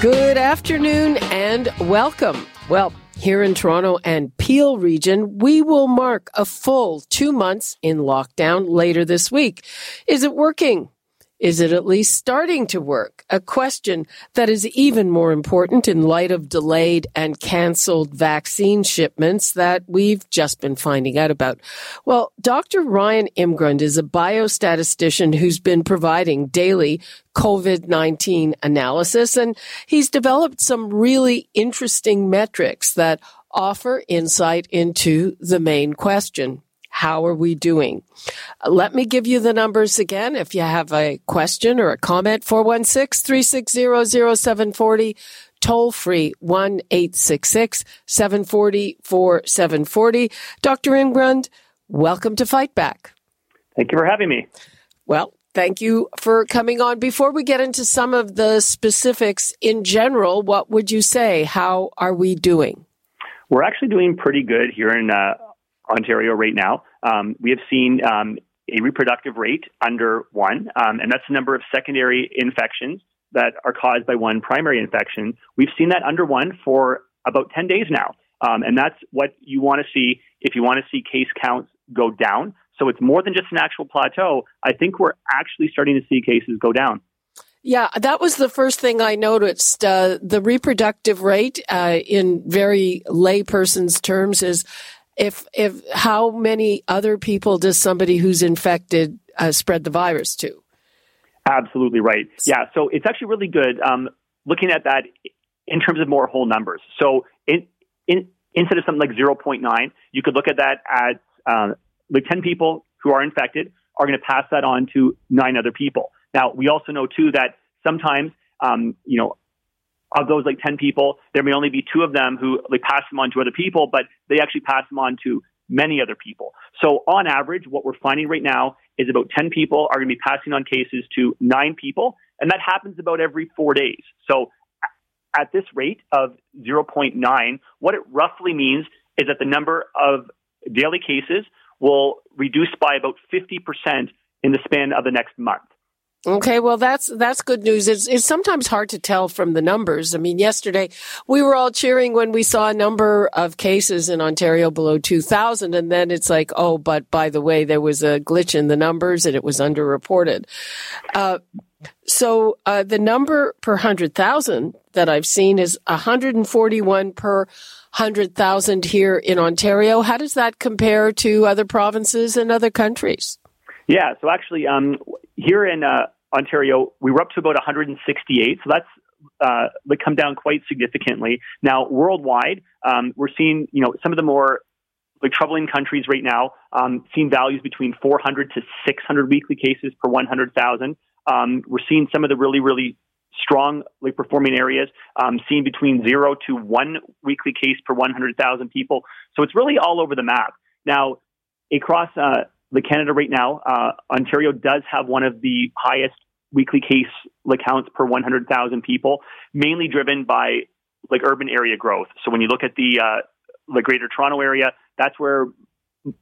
Good afternoon and welcome. Well, here in Toronto and Peel region, we will mark a full two months in lockdown later this week. Is it working? Is it at least starting to work? A question that is even more important in light of delayed and canceled vaccine shipments that we've just been finding out about. Well, Dr. Ryan Imgrund is a biostatistician who's been providing daily COVID-19 analysis and he's developed some really interesting metrics that offer insight into the main question. How are we doing? Let me give you the numbers again. If you have a question or a comment, 416-360-0740, toll free 1-866-740-4740. Dr. Imgrund, welcome to Fight Back. Thank you for having me. Well, thank you for coming on. Before we get into some of the specifics in general, what would you say? How are we doing? We're actually doing pretty good here in uh, Ontario right now. Um, we have seen um, a reproductive rate under one, um, and that's the number of secondary infections that are caused by one primary infection. We've seen that under one for about 10 days now. Um, and that's what you want to see if you want to see case counts go down. So it's more than just an actual plateau. I think we're actually starting to see cases go down. Yeah, that was the first thing I noticed. Uh, the reproductive rate, uh, in very layperson's terms, is if if how many other people does somebody who's infected uh, spread the virus to? Absolutely right. Yeah, so it's actually really good um, looking at that in terms of more whole numbers. So in, in, instead of something like 0.9, you could look at that at uh, like 10 people who are infected are going to pass that on to nine other people. Now, we also know too that sometimes, um, you know, of those like 10 people, there may only be two of them who like pass them on to other people, but they actually pass them on to many other people. So on average, what we're finding right now is about 10 people are going to be passing on cases to nine people, and that happens about every four days. So at this rate of 0.9, what it roughly means is that the number of daily cases will reduce by about 50% in the span of the next month. Okay, well that's that's good news. It's it's sometimes hard to tell from the numbers. I mean, yesterday we were all cheering when we saw a number of cases in Ontario below 2000 and then it's like, "Oh, but by the way, there was a glitch in the numbers and it was underreported." Uh, so uh, the number per 100,000 that I've seen is 141 per 100,000 here in Ontario. How does that compare to other provinces and other countries? Yeah, so actually, um, here in uh, Ontario, we were up to about 168. So that's uh, come down quite significantly. Now, worldwide, um, we're seeing you know some of the more like troubling countries right now, um, seeing values between 400 to 600 weekly cases per 100,000. Um, we're seeing some of the really, really strong like performing areas, um, seeing between zero to one weekly case per 100,000 people. So it's really all over the map. Now, across uh, the Canada right now, uh, Ontario does have one of the highest weekly case like counts per 100,000 people, mainly driven by like urban area growth. So when you look at the uh, the Greater Toronto area, that's where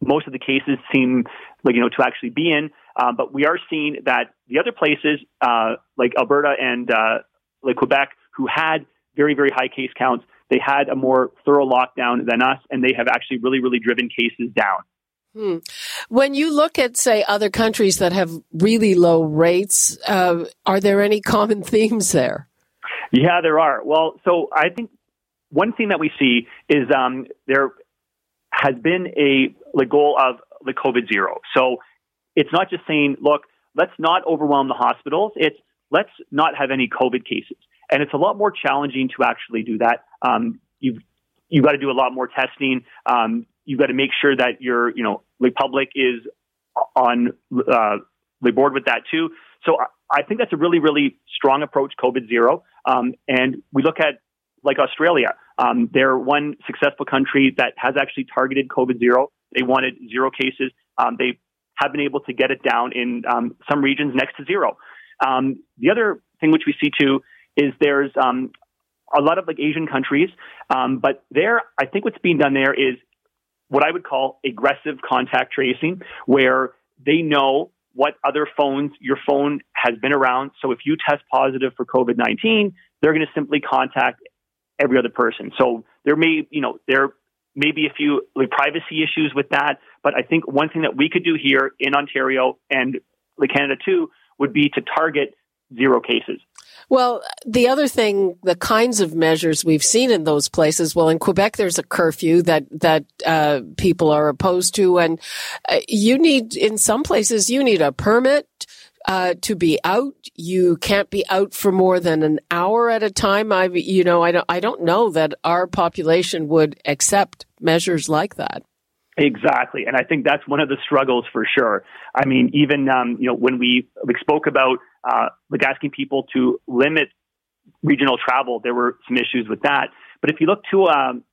most of the cases seem like you know to actually be in. Uh, but we are seeing that the other places uh, like Alberta and uh, like Quebec, who had very very high case counts, they had a more thorough lockdown than us, and they have actually really really driven cases down. Hmm. When you look at, say, other countries that have really low rates, uh, are there any common themes there? Yeah, there are. Well, so I think one thing that we see is um, there has been a the goal of the COVID zero. So it's not just saying, look, let's not overwhelm the hospitals. It's let's not have any COVID cases, and it's a lot more challenging to actually do that. Um, you've you've got to do a lot more testing. Um, you've got to make sure that your, you know, the public is on uh, the board with that too. So I think that's a really, really strong approach, COVID zero. Um, and we look at like Australia. Um, they're one successful country that has actually targeted COVID zero. They wanted zero cases. Um, they have been able to get it down in um, some regions next to zero. Um, the other thing which we see too is there's um, a lot of like Asian countries, but there, I think what's being done there is what I would call aggressive contact tracing, where they know what other phones your phone has been around. So if you test positive for COVID 19, they're going to simply contact every other person. So there may, you know, there may be a few like, privacy issues with that. But I think one thing that we could do here in Ontario and like Canada too would be to target zero cases. Well, the other thing, the kinds of measures we've seen in those places. Well, in Quebec, there's a curfew that that uh, people are opposed to, and uh, you need in some places you need a permit. Uh, to be out, you can't be out for more than an hour at a time. I, you know, I don't, I don't know that our population would accept measures like that. Exactly, and I think that's one of the struggles for sure. I mean, even um, you know when we like, spoke about uh, like asking people to limit regional travel, there were some issues with that. But if you look to um,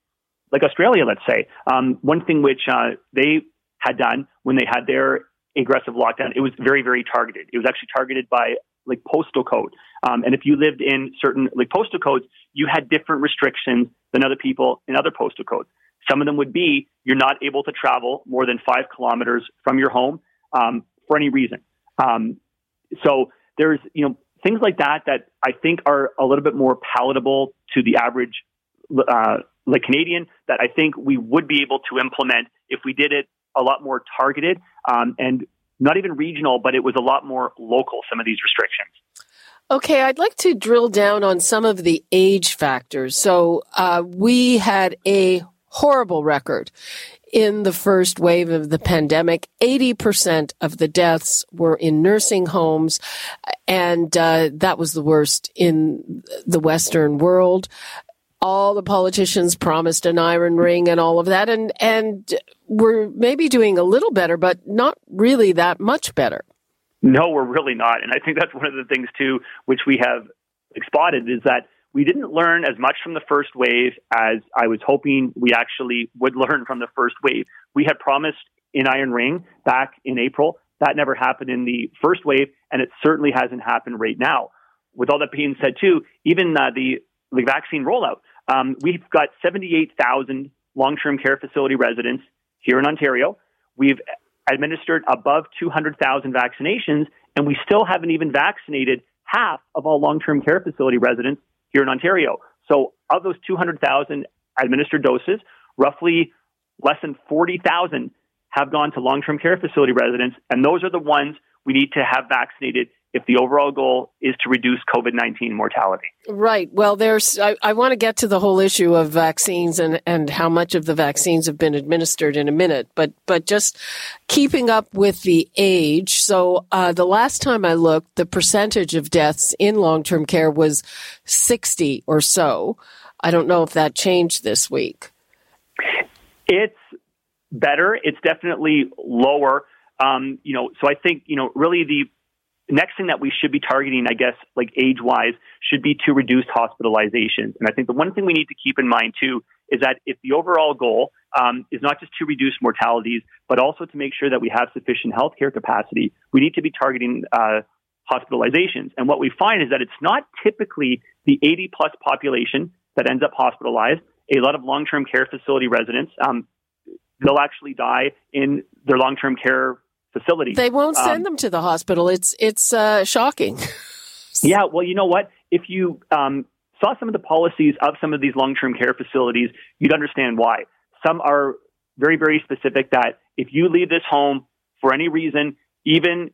like Australia, let's say, um, one thing which uh, they had done when they had their aggressive lockdown, it was very very targeted. It was actually targeted by like postal code, um, and if you lived in certain like postal codes, you had different restrictions than other people in other postal codes. Some of them would be you're not able to travel more than five kilometers from your home um, for any reason. Um, so there's you know things like that that I think are a little bit more palatable to the average uh, like Canadian that I think we would be able to implement if we did it a lot more targeted um, and not even regional, but it was a lot more local. Some of these restrictions. Okay, I'd like to drill down on some of the age factors. So uh, we had a horrible record. In the first wave of the pandemic, 80% of the deaths were in nursing homes, and uh, that was the worst in the Western world. All the politicians promised an iron ring and all of that, and and we're maybe doing a little better, but not really that much better. No, we're really not, and I think that's one of the things too, which we have spotted is that we didn't learn as much from the first wave as I was hoping we actually would learn from the first wave. We had promised in Iron Ring back in April. That never happened in the first wave, and it certainly hasn't happened right now. With all that being said, too, even uh, the, the vaccine rollout, um, we've got 78,000 long term care facility residents here in Ontario. We've administered above 200,000 vaccinations, and we still haven't even vaccinated half of all long term care facility residents here in Ontario. So of those 200,000 administered doses, roughly less than 40,000 have gone to long-term care facility residents, and those are the ones we need to have vaccinated if the overall goal is to reduce COVID 19 mortality. Right. Well, there's, I, I, want to get to the whole issue of vaccines and, and how much of the vaccines have been administered in a minute, but, but just keeping up with the age. So, uh, the last time I looked, the percentage of deaths in long term care was 60 or so. I don't know if that changed this week. It's better. It's definitely lower. Um, you know, so I think, you know, really the next thing that we should be targeting, I guess, like age wise, should be to reduce hospitalizations. And I think the one thing we need to keep in mind too is that if the overall goal um, is not just to reduce mortalities, but also to make sure that we have sufficient healthcare capacity, we need to be targeting uh, hospitalizations. And what we find is that it's not typically the 80 plus population that ends up hospitalized. A lot of long term care facility residents, um, they'll actually die in their long term care facility. They won't send um, them to the hospital. It's it's uh, shocking. yeah, well, you know what? If you um, saw some of the policies of some of these long-term care facilities, you'd understand why. Some are very, very specific that if you leave this home for any reason, even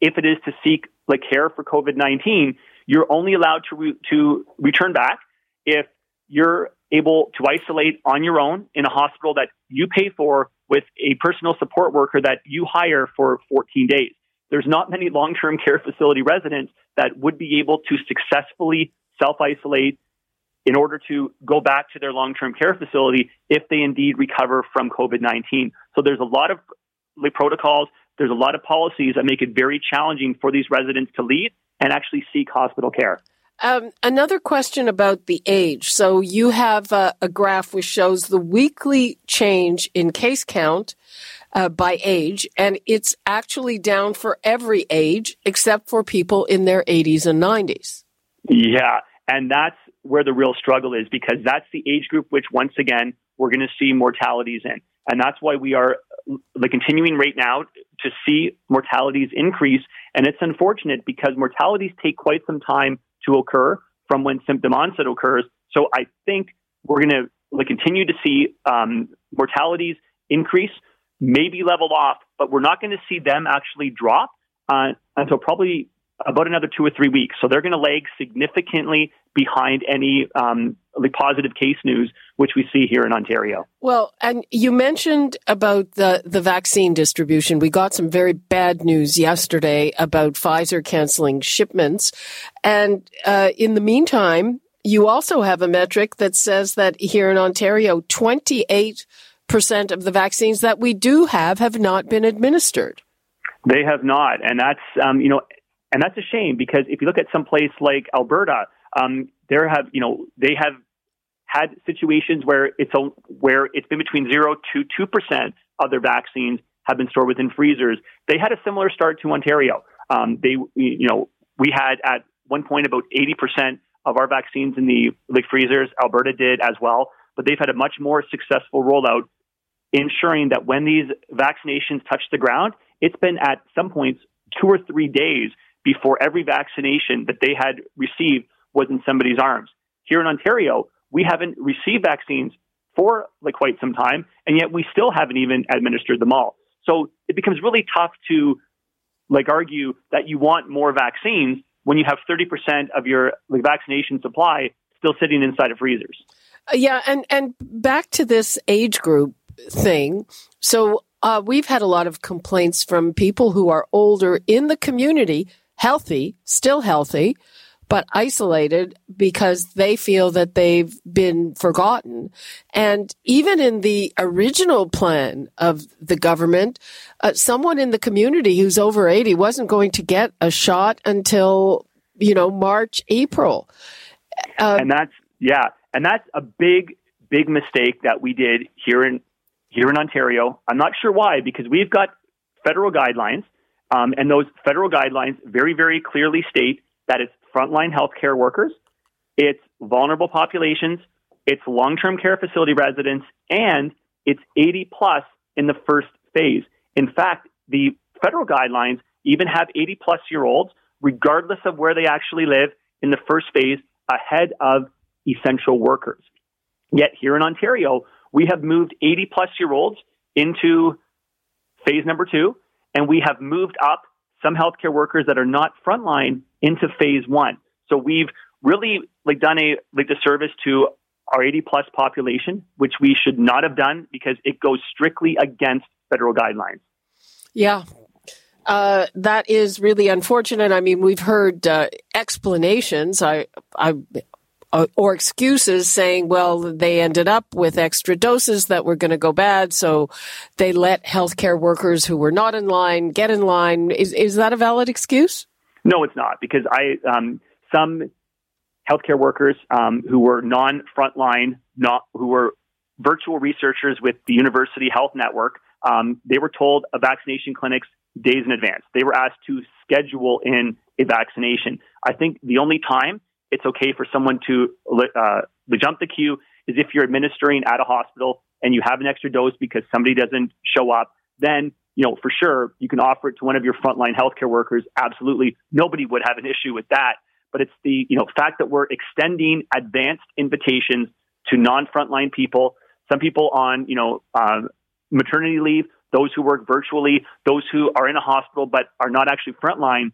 if it is to seek like care for COVID-19, you're only allowed to re- to return back if you're able to isolate on your own in a hospital that you pay for with a personal support worker that you hire for 14 days. There's not many long term care facility residents that would be able to successfully self isolate in order to go back to their long term care facility if they indeed recover from COVID 19. So there's a lot of protocols, there's a lot of policies that make it very challenging for these residents to leave and actually seek hospital care. Um, another question about the age. So you have a, a, graph which shows the weekly change in case count uh, by age, and it's actually down for every age except for people in their 80s and 90s. Yeah, and that's where the real struggle is because that's the age group which, once again, we're going to see mortalities in. And that's why we are the continuing right now to see mortalities increase. And it's unfortunate because mortalities take quite some time to occur from when symptom onset occurs. So I think we're going to continue to see um, mortalities increase, maybe level off, but we're not going to see them actually drop uh, until probably about another two or three weeks. So they're going to lag significantly behind any um, positive case news, which we see here in Ontario. Well, and you mentioned about the, the vaccine distribution. We got some very bad news yesterday about Pfizer canceling shipments. And uh, in the meantime, you also have a metric that says that here in Ontario, 28% of the vaccines that we do have have not been administered. They have not. And that's, um, you know, and that's a shame because if you look at some place like Alberta, um, there have you know they have had situations where it's a, where it's been between zero to two percent of their vaccines have been stored within freezers. They had a similar start to Ontario. Um, they you know we had at one point about eighty percent of our vaccines in the like freezers. Alberta did as well, but they've had a much more successful rollout, ensuring that when these vaccinations touch the ground, it's been at some points two or three days before every vaccination that they had received was in somebody's arms. Here in Ontario, we haven't received vaccines for like quite some time, and yet we still haven't even administered them all. So it becomes really tough to like argue that you want more vaccines when you have 30% of your like vaccination supply still sitting inside of freezers. Uh, yeah, and and back to this age group thing. So uh, we've had a lot of complaints from people who are older in the community healthy, still healthy, but isolated because they feel that they've been forgotten. And even in the original plan of the government, uh, someone in the community who's over 80 wasn't going to get a shot until, you know, March, April. Uh, and that's, yeah. And that's a big, big mistake that we did here in, here in Ontario. I'm not sure why, because we've got federal guidelines um, and those federal guidelines very, very clearly state that it's frontline healthcare workers, it's vulnerable populations, it's long term care facility residents, and it's 80 plus in the first phase. In fact, the federal guidelines even have 80 plus year olds, regardless of where they actually live, in the first phase ahead of essential workers. Yet here in Ontario, we have moved 80 plus year olds into phase number two and we have moved up some healthcare workers that are not frontline into phase one. So we've really like done a like disservice to our 80 plus population, which we should not have done because it goes strictly against federal guidelines. Yeah. Uh, that is really unfortunate. I mean, we've heard uh, explanations. I, I or excuses saying, well, they ended up with extra doses that were going to go bad, so they let healthcare workers who were not in line get in line. Is is that a valid excuse? No, it's not because I um, some healthcare workers um, who were non frontline, not who were virtual researchers with the University Health Network. Um, they were told of vaccination clinics days in advance. They were asked to schedule in a vaccination. I think the only time it's okay for someone to uh, jump the queue is if you're administering at a hospital and you have an extra dose because somebody doesn't show up, then you know for sure you can offer it to one of your frontline healthcare workers. Absolutely, nobody would have an issue with that. But it's the you know fact that we're extending advanced invitations to non-frontline people, some people on you know uh, maternity leave, those who work virtually, those who are in a hospital but are not actually frontline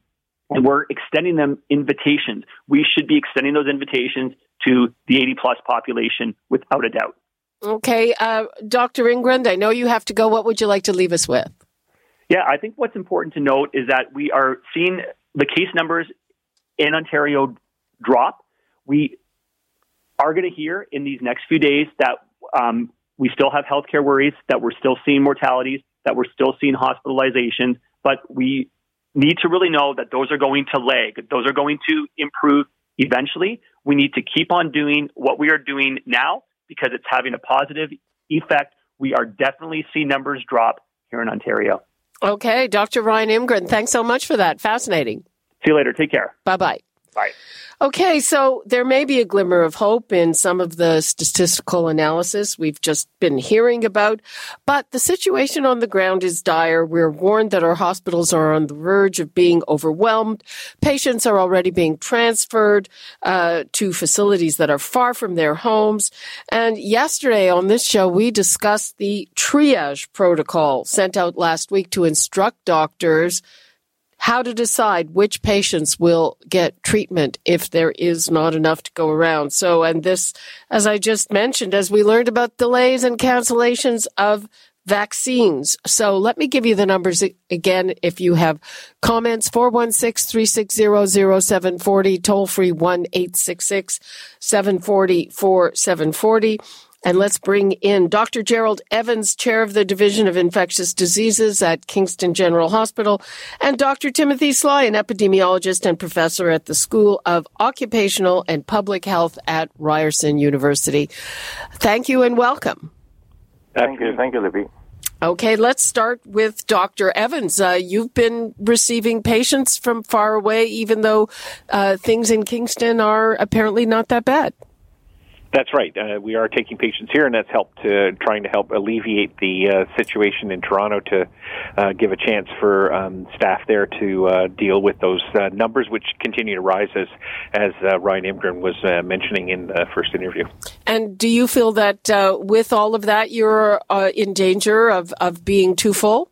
and we're extending them invitations. We should be extending those invitations to the 80 plus population without a doubt. Okay. Uh, Dr. Imgrund, I know you have to go. What would you like to leave us with? Yeah, I think what's important to note is that we are seeing the case numbers in Ontario drop. We are going to hear in these next few days that um, we still have healthcare worries, that we're still seeing mortalities, that we're still seeing hospitalizations, but we need to really know that those are going to lag. Those are going to improve Eventually, we need to keep on doing what we are doing now because it's having a positive effect. We are definitely seeing numbers drop here in Ontario. Okay, Dr. Ryan Imgrund, thanks so much for that. Fascinating. See you later. Take care. Bye bye. Bye. Okay, so there may be a glimmer of hope in some of the statistical analysis we've just been hearing about, but the situation on the ground is dire. We're warned that our hospitals are on the verge of being overwhelmed. Patients are already being transferred uh, to facilities that are far from their homes. And yesterday on this show, we discussed the triage protocol sent out last week to instruct doctors how to decide which patients will get treatment if there is not enough to go around. So, and this, as I just mentioned, as we learned about delays and cancellations of vaccines. So let me give you the numbers again if you have comments 416-360-0740 toll free 1-866-740-4740 and let's bring in Dr. Gerald Evans, chair of the Division of Infectious Diseases at Kingston General Hospital, and Dr. Timothy Sly, an epidemiologist and professor at the School of Occupational and Public Health at Ryerson University. Thank you and welcome. Thank you. Thank you, Libby. Okay, let's start with Dr. Evans. Uh, you've been receiving patients from far away, even though uh, things in Kingston are apparently not that bad. That's right. Uh, we are taking patients here, and that's helped trying to help alleviate the uh, situation in Toronto to uh, give a chance for um, staff there to uh, deal with those uh, numbers, which continue to rise as as Ryan Imgrund was mentioning in the first interview. And do you feel that with all of that, you're in danger of of being too full?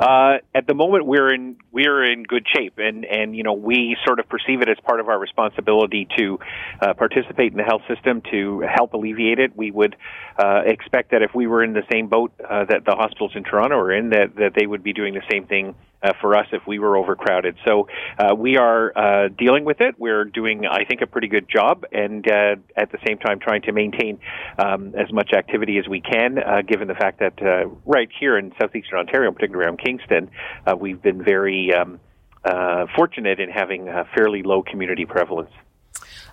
Uh, at the moment, we're in we're in good shape, and and you know we sort of perceive it as part of our responsibility to uh, participate in the health system to help alleviate it. We would uh, expect that if we were in the same boat uh, that the hospitals in Toronto are in, that that they would be doing the same thing uh, for us if we were overcrowded. So uh, we are uh, dealing with it. We're doing, I think, a pretty good job, and uh, at the same time trying to maintain um, as much activity as we can, uh, given the fact that uh, right here in southeastern Ontario, particularly around Kingston, we've been very um, fortunate in having a fairly low community prevalence.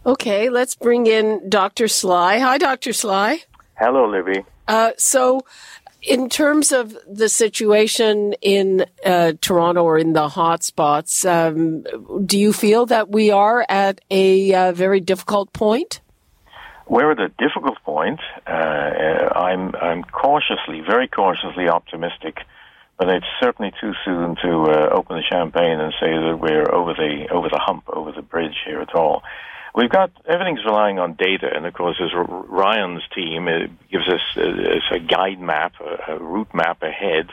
Okay, let's bring in Dr. Sly. Hi, Dr. Sly. Hello, Libby. so, in terms of the situation in uh, Toronto or in the hotspots, um, do you feel that we are at a uh, very difficult point? We're at a difficult point. Uh, I'm I'm cautiously, very cautiously optimistic, but it's certainly too soon to uh, open the champagne and say that we're over the over the hump, over the bridge here at all. We've got everything's relying on data, and of course, as Ryan's team it gives us uh, a, a guide map, a, a route map ahead.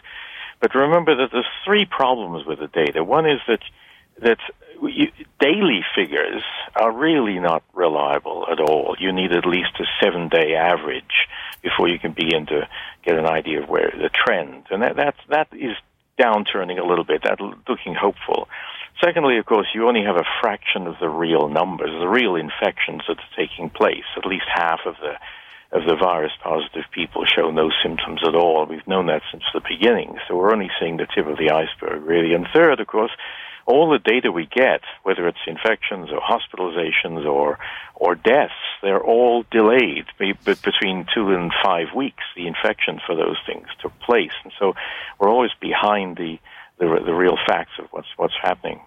But remember that there's three problems with the data. One is that that you, daily figures are really not reliable at all. You need at least a seven-day average before you can begin to get an idea of where the trend, and that that's, that is downturning a little bit. That looking hopeful. Secondly, of course, you only have a fraction of the real numbers, the real infections that are taking place. At least half of the of the virus positive people show no symptoms at all. We've known that since the beginning, so we're only seeing the tip of the iceberg, really. And third, of course, all the data we get, whether it's infections or hospitalizations or or deaths, they're all delayed between two and five weeks. The infection for those things took place, and so we're always behind the the, the real facts of what's what's happening.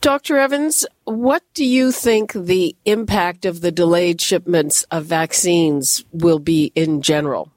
Dr. Evans, what do you think the impact of the delayed shipments of vaccines will be in general?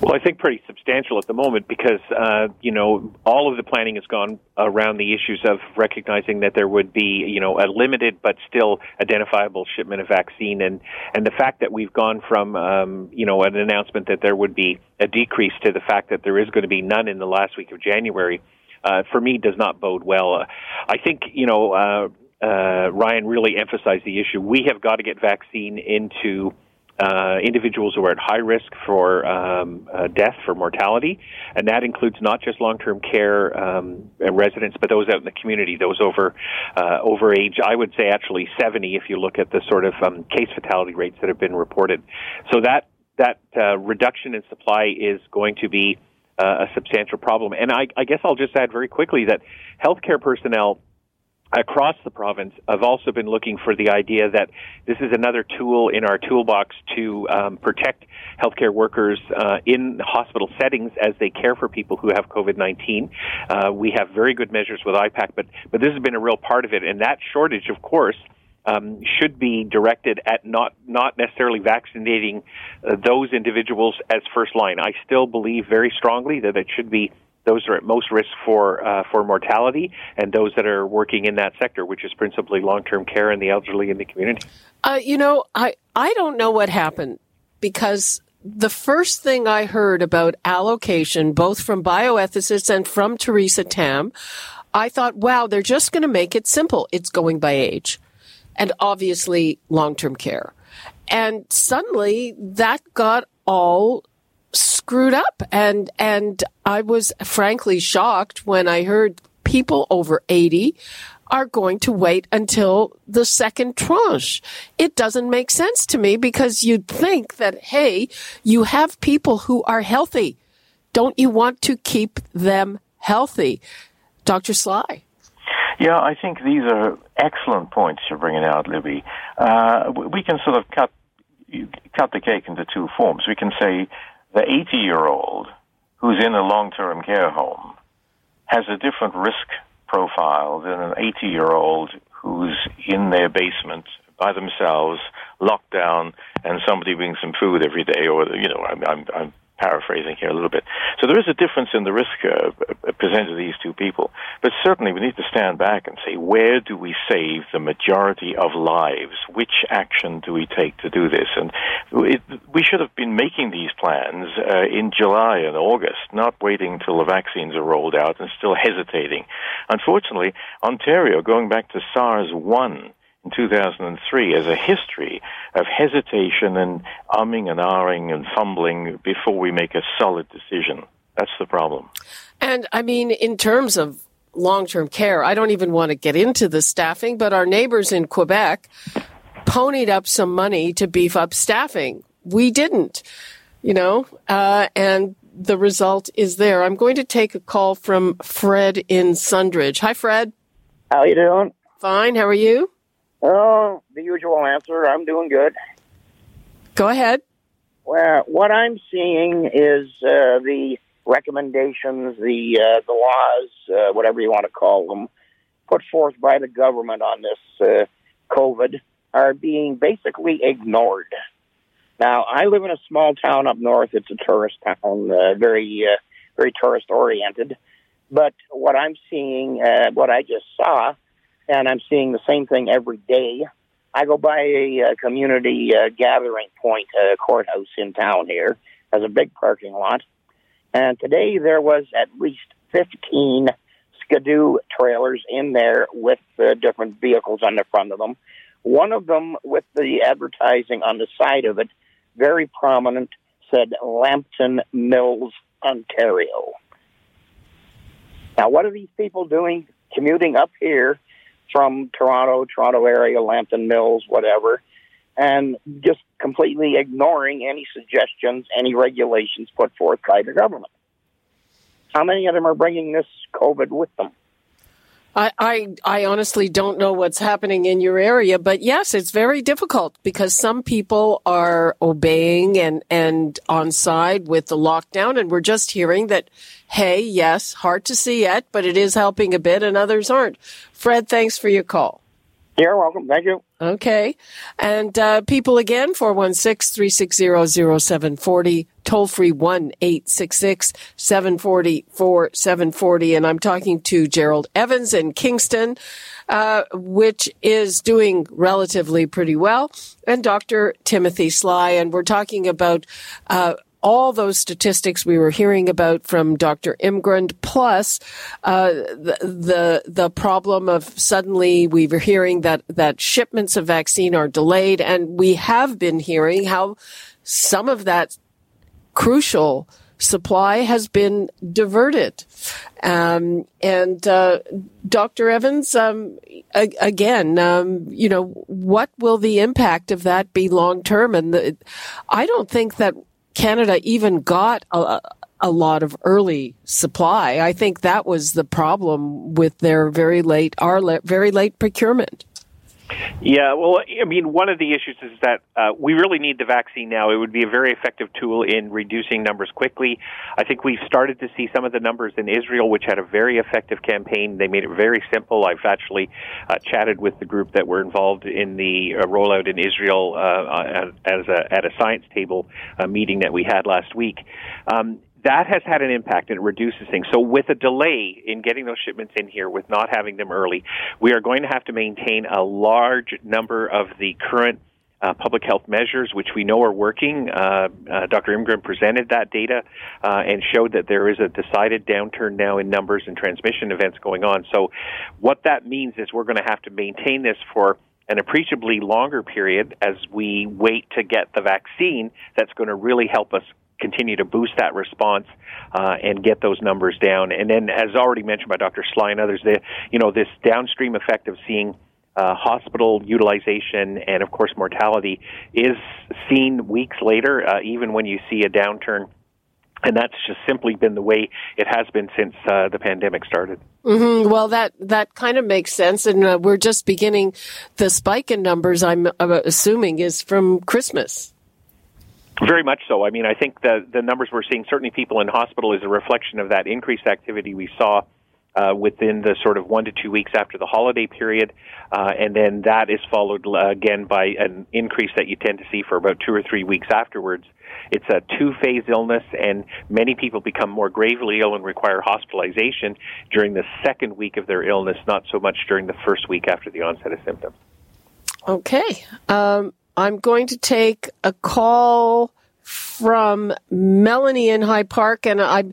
Well, I think pretty substantial at the moment because uh, you know all of the planning has gone around the issues of recognizing that there would be you know a limited but still identifiable shipment of vaccine, and and the fact that we've gone from um, you know an announcement that there would be a decrease to the fact that there is going to be none in the last week of January, uh, for me does not bode well. Uh, I think you know. Uh, uh, Ryan really emphasized the issue. We have got to get vaccine into uh, individuals who are at high risk for um, uh, death, for mortality, and that includes not just long-term care um, residents, but those out in the community, those over uh, over age. I would say actually 70, if you look at the sort of um, case fatality rates that have been reported. So that that uh, reduction in supply is going to be uh, a substantial problem. And I, I guess I'll just add very quickly that healthcare personnel across the province have also been looking for the idea that this is another tool in our toolbox to um, protect healthcare workers uh, in hospital settings as they care for people who have COVID 19. Uh, we have very good measures with IPAC, but, but this has been a real part of it. And that shortage, of course, um, should be directed at not not necessarily vaccinating uh, those individuals as first line. I still believe very strongly that it should be those are at most risk for uh, for mortality, and those that are working in that sector, which is principally long term care and the elderly in the community. Uh, you know, I I don't know what happened because the first thing I heard about allocation, both from bioethicists and from Theresa Tam, I thought, wow, they're just going to make it simple. It's going by age, and obviously long term care. And suddenly that got all screwed up. And, and I was frankly shocked when I heard people over 80 are going to wait until the second tranche. It doesn't make sense to me because you'd think that, hey, you have people who are healthy. Don't you want to keep them healthy? Dr. Sly. Yeah, I think these are excellent points you're bringing out, Libby. Uh, we can sort of cut cut the cake into two forms. We can say the 80 year old who's in a long term care home has a different risk profile than an 80 year old who's in their basement by themselves, locked down, and somebody brings some food every day, or, you know, I'm, I'm, I'm paraphrasing here a little bit. So there is a difference in the risk uh, presented to these two people. But certainly we need to stand back and say, where do we save the majority of lives? Which action do we take to do this? And it, we should have been making these plans uh, in July and August, not waiting until the vaccines are rolled out and still hesitating. Unfortunately, Ontario, going back to SARS 1, in 2003 as a history of hesitation and umming and ahhing and fumbling before we make a solid decision. That's the problem. And I mean, in terms of long term care, I don't even want to get into the staffing, but our neighbors in Quebec ponied up some money to beef up staffing. We didn't, you know, uh, and the result is there. I'm going to take a call from Fred in Sundridge. Hi, Fred. How are you doing? Fine. How are you? Oh, the usual answer. I'm doing good. Go ahead. Well, what I'm seeing is uh, the recommendations, the uh, the laws, uh, whatever you want to call them, put forth by the government on this uh, COVID are being basically ignored. Now, I live in a small town up north. It's a tourist town, uh, very uh, very tourist oriented. But what I'm seeing, uh, what I just saw, and I'm seeing the same thing every day. I go by a, a community uh, gathering point uh, courthouse in town here, has a big parking lot, and today there was at least 15 skidoo trailers in there with uh, different vehicles on the front of them. One of them with the advertising on the side of it, very prominent, said Lambton Mills, Ontario. Now, what are these people doing commuting up here from Toronto, Toronto area, Lambton Mills, whatever, and just completely ignoring any suggestions, any regulations put forth by the government. How many of them are bringing this COVID with them? I, I, I honestly don't know what's happening in your area, but yes, it's very difficult because some people are obeying and, and on side with the lockdown. And we're just hearing that, hey, yes, hard to see yet, but it is helping a bit and others aren't. Fred, thanks for your call. You're welcome. Thank you. Okay. And uh, people again, 416 360 0740, toll free 1 866 740 4740. And I'm talking to Gerald Evans in Kingston, uh, which is doing relatively pretty well, and Dr. Timothy Sly. And we're talking about uh, all those statistics we were hearing about from Dr. Imgrund, plus uh, the, the, the problem of suddenly we were hearing that that shipments of vaccine are delayed, and we have been hearing how some of that crucial supply has been diverted. Um, and uh, Dr. Evans, um, again, um, you know, what will the impact of that be long term? And the, I don't think that Canada even got a, a lot of early supply. I think that was the problem with their very late, our very late procurement. Yeah, well, I mean, one of the issues is that uh, we really need the vaccine now. It would be a very effective tool in reducing numbers quickly. I think we've started to see some of the numbers in Israel, which had a very effective campaign. They made it very simple. I've actually uh, chatted with the group that were involved in the uh, rollout in Israel uh, as a, at a science table uh, meeting that we had last week. Um, that has had an impact and it reduces things. So with a delay in getting those shipments in here, with not having them early, we are going to have to maintain a large number of the current uh, public health measures, which we know are working. Uh, uh, Dr. Imgrund presented that data uh, and showed that there is a decided downturn now in numbers and transmission events going on. So, what that means is we're going to have to maintain this for an appreciably longer period as we wait to get the vaccine that's going to really help us continue to boost that response uh, and get those numbers down. And then, as already mentioned by Dr. Sly and others, the, you know this downstream effect of seeing uh, hospital utilization and, of course, mortality is seen weeks later, uh, even when you see a downturn. And that's just simply been the way it has been since uh, the pandemic started. Mm-hmm. Well, that that kind of makes sense, and uh, we're just beginning. The spike in numbers, I'm uh, assuming, is from Christmas. Very much so. I mean, I think the the numbers we're seeing, certainly people in hospital, is a reflection of that increased activity we saw uh, within the sort of one to two weeks after the holiday period, uh, and then that is followed uh, again by an increase that you tend to see for about two or three weeks afterwards. It's a two-phase illness, and many people become more gravely ill and require hospitalization during the second week of their illness, not so much during the first week after the onset of symptoms. Okay. Um I'm going to take a call from Melanie in High Park, and I,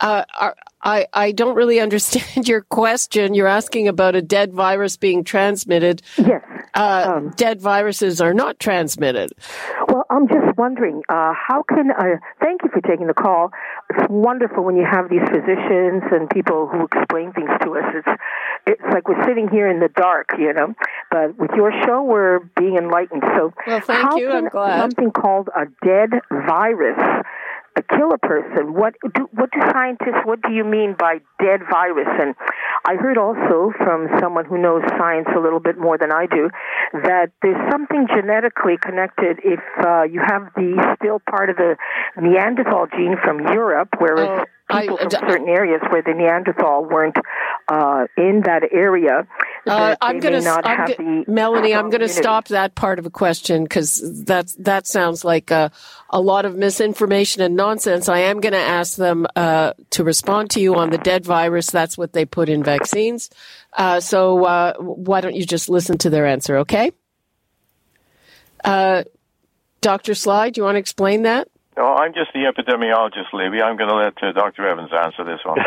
uh, I, I don't really understand your question. You're asking about a dead virus being transmitted. Yes. Uh, um, dead viruses are not transmitted. Well, I'm just wondering, uh, how can I, thank you for taking the call. It's wonderful when you have these physicians and people who explain things to us. It's, it's like we're sitting here in the dark, you know, but with your show, we're being enlightened. So, well, thank how you. Can I'm glad. Something called a dead virus kill a person. What do what do scientists? What do you mean by dead virus? And I heard also from someone who knows science a little bit more than I do that there's something genetically connected if uh, you have the still part of the Neanderthal gene from Europe, whereas oh people I, from certain areas where the Neanderthal weren't uh, in that area. Uh, I'm going to, Melanie, I'm going to stop that part of a question because that that sounds like a, a lot of misinformation and nonsense. I am going to ask them uh, to respond to you on the dead virus. That's what they put in vaccines. Uh, so uh, why don't you just listen to their answer, okay? Uh, Dr. Sly, do you want to explain that? No, I'm just the epidemiologist, Libby. I'm going to let uh, Dr. Evans answer this one.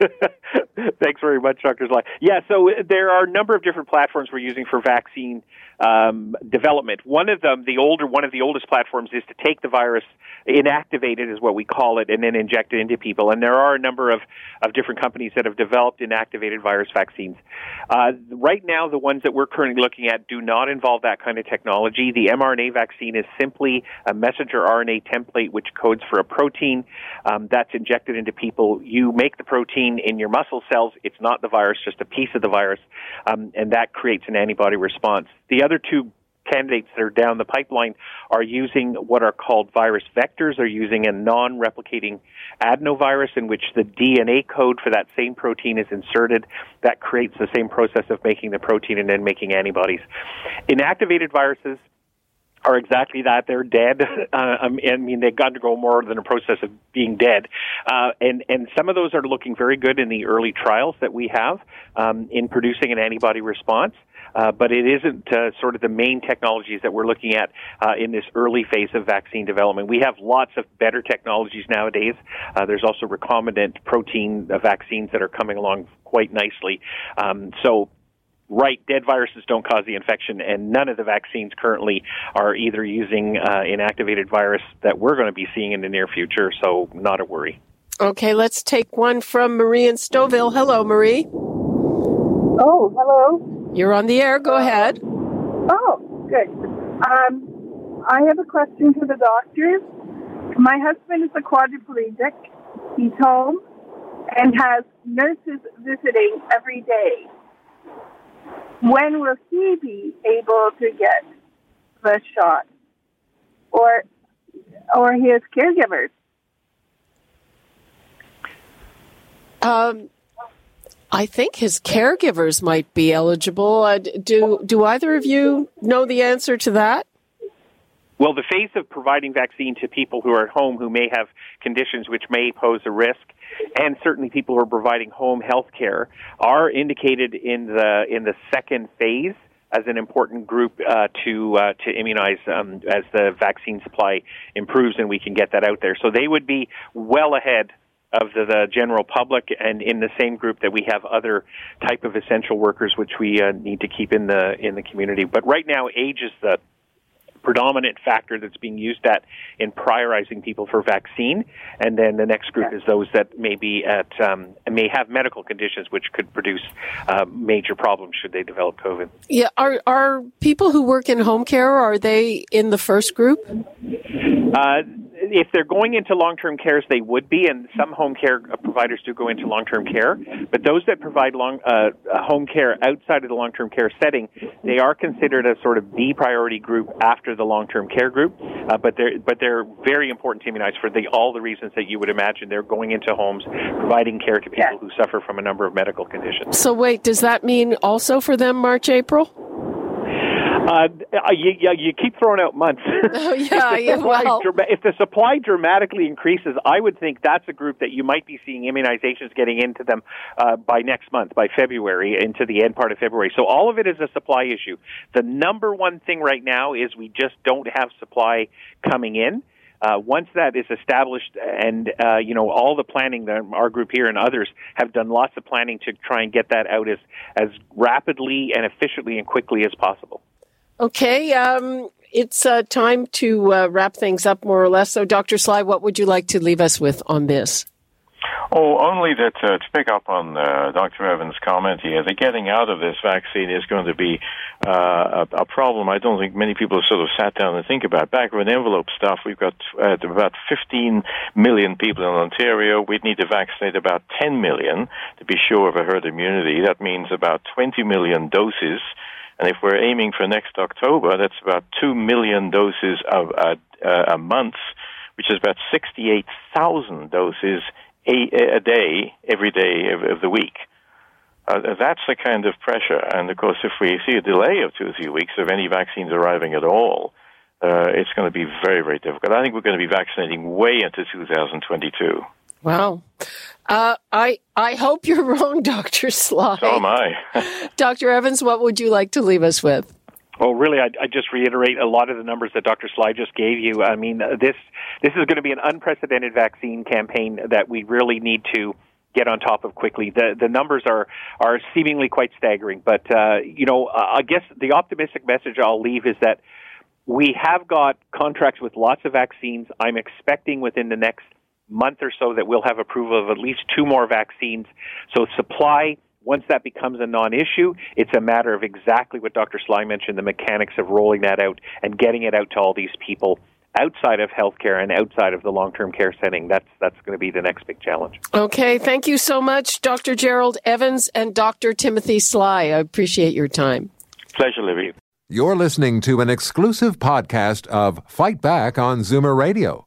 Thanks very much, Dr. Sly. Yeah, so there are a number of different platforms we're using for vaccine um, development. One of them, the older, one of the oldest platforms, is to take the virus, inactivate it, is what we call it, and then inject it into people. And there are a number of, of different companies that have developed inactivated virus vaccines. Uh, right now, the ones that we're currently looking at do not involve that kind of technology. The mRNA vaccine is simply a messenger RNA template which codes for a protein um, that's injected into people. You make the protein in your muscle cells. It's not the virus, just a piece of the virus, um, and that creates an antibody response. The other two candidates that are down the pipeline are using what are called virus vectors. They're using a non-replicating adenovirus in which the DNA code for that same protein is inserted. That creates the same process of making the protein and then making antibodies. Inactivated viruses are exactly that. They're dead. Uh, I mean, they've got to go more than a process of being dead. Uh, and, and some of those are looking very good in the early trials that we have um, in producing an antibody response. Uh, but it isn't uh, sort of the main technologies that we're looking at uh, in this early phase of vaccine development. We have lots of better technologies nowadays. Uh, there's also recombinant protein vaccines that are coming along quite nicely. Um, so right, dead viruses don't cause the infection, and none of the vaccines currently are either using uh, inactivated virus that we're going to be seeing in the near future, so not a worry. Okay, let's take one from Marie in Stouffville. Hello, Marie. Oh, hello. You're on the air. Go ahead. Oh, good. Um, I have a question for the doctors. My husband is a quadriplegic, He's home and has nurses visiting every day. When will he be able to get the shot? Or or his caregivers? Um, I think his caregivers might be eligible. Uh, do do either of you know the answer to that? Well, the phase of providing vaccine to people who are at home who may have conditions which may pose a risk, and certainly people who are providing home health care, are indicated in the in the second phase as an important group uh, to uh, to immunize um, as the vaccine supply improves and we can get that out there. So they would be well ahead of the, the, general public and in the same group that we have other type of essential workers which we uh, need to keep in the in the community but right now age is the predominant factor that's being used at in prioritizing people for vaccine, and then the next group is those that may be at um, may have medical conditions which could produce uh, major problems should they develop COVID. Yeah, are are people who work in home care are they in the first group? Uh, if they're going into long-term cares, they would be, and some home care providers do go into long-term care. But those that provide long uh, home care outside of the long-term care setting, they are considered a sort of B priority group after the long-term care group. Uh, but they're but they're very important to immunize for the all the reasons that you would imagine. They're going into homes, providing care to people who suffer from a number of medical conditions. So wait, does that mean also for them March April? Uh, you, you, keep throwing out months. Oh, yeah, if, the supply, well. if the supply dramatically increases, I would think that's a group that you might be seeing immunizations getting into them uh, by next month, by February, into the end part of February. So all of it is a supply issue. The number one thing right now is we just don't have supply coming in. Uh, once that is established, and uh, you know all the planning that our group here and others have done lots of planning to try and get that out as as rapidly and efficiently and quickly as possible. Okay, um, it's uh, time to uh, wrap things up more or less. So, Dr. Sly, what would you like to leave us with on this? Oh, only that uh, to pick up on uh, Dr. Evans' comment here, the getting out of this vaccine is going to be uh, a, a, problem I don't think many people have sort of sat down and think about. Back with envelope stuff, we've got uh, about 15 million people in Ontario. We'd need to vaccinate about 10 million to be sure of a herd immunity. That means about 20 million doses. And if we're aiming for next October, that's about 2 million doses of, uh, a month, which is about 68,000 doses a, a day, every day of, of the week. Uh, that's the kind of pressure. And of course, if we see a delay of two or three weeks of any vaccines arriving at all, uh, it's going to be very, very difficult. I think we're going to be vaccinating way into 2022. Wow. Uh, I I hope you're wrong, Dr. Sly. So am I. Dr. Evans, what would you like to leave us with? Well, really, I, I just reiterate a lot of the numbers that Dr. Sly just gave you. I mean, this this is going to be an unprecedented vaccine campaign that we really need to get on top of quickly. The the numbers are are seemingly quite staggering, but uh, you know, I guess the optimistic message I'll leave is that we have got contracts with lots of vaccines. I'm expecting within the next month or so that we'll have approval of at least two more vaccines. So supply once that becomes a non-issue, it's a matter of exactly what Dr. Sly mentioned, the mechanics of rolling that out and getting it out to all these people outside of healthcare and outside of the long-term care setting. That's that's going to be the next big challenge. Okay, thank you so much, Dr. Gerald Evans and Dr. Timothy Sly. I appreciate your time. Pleasure, Libby. You're listening to an exclusive podcast of Fight Back on Zoomer Radio,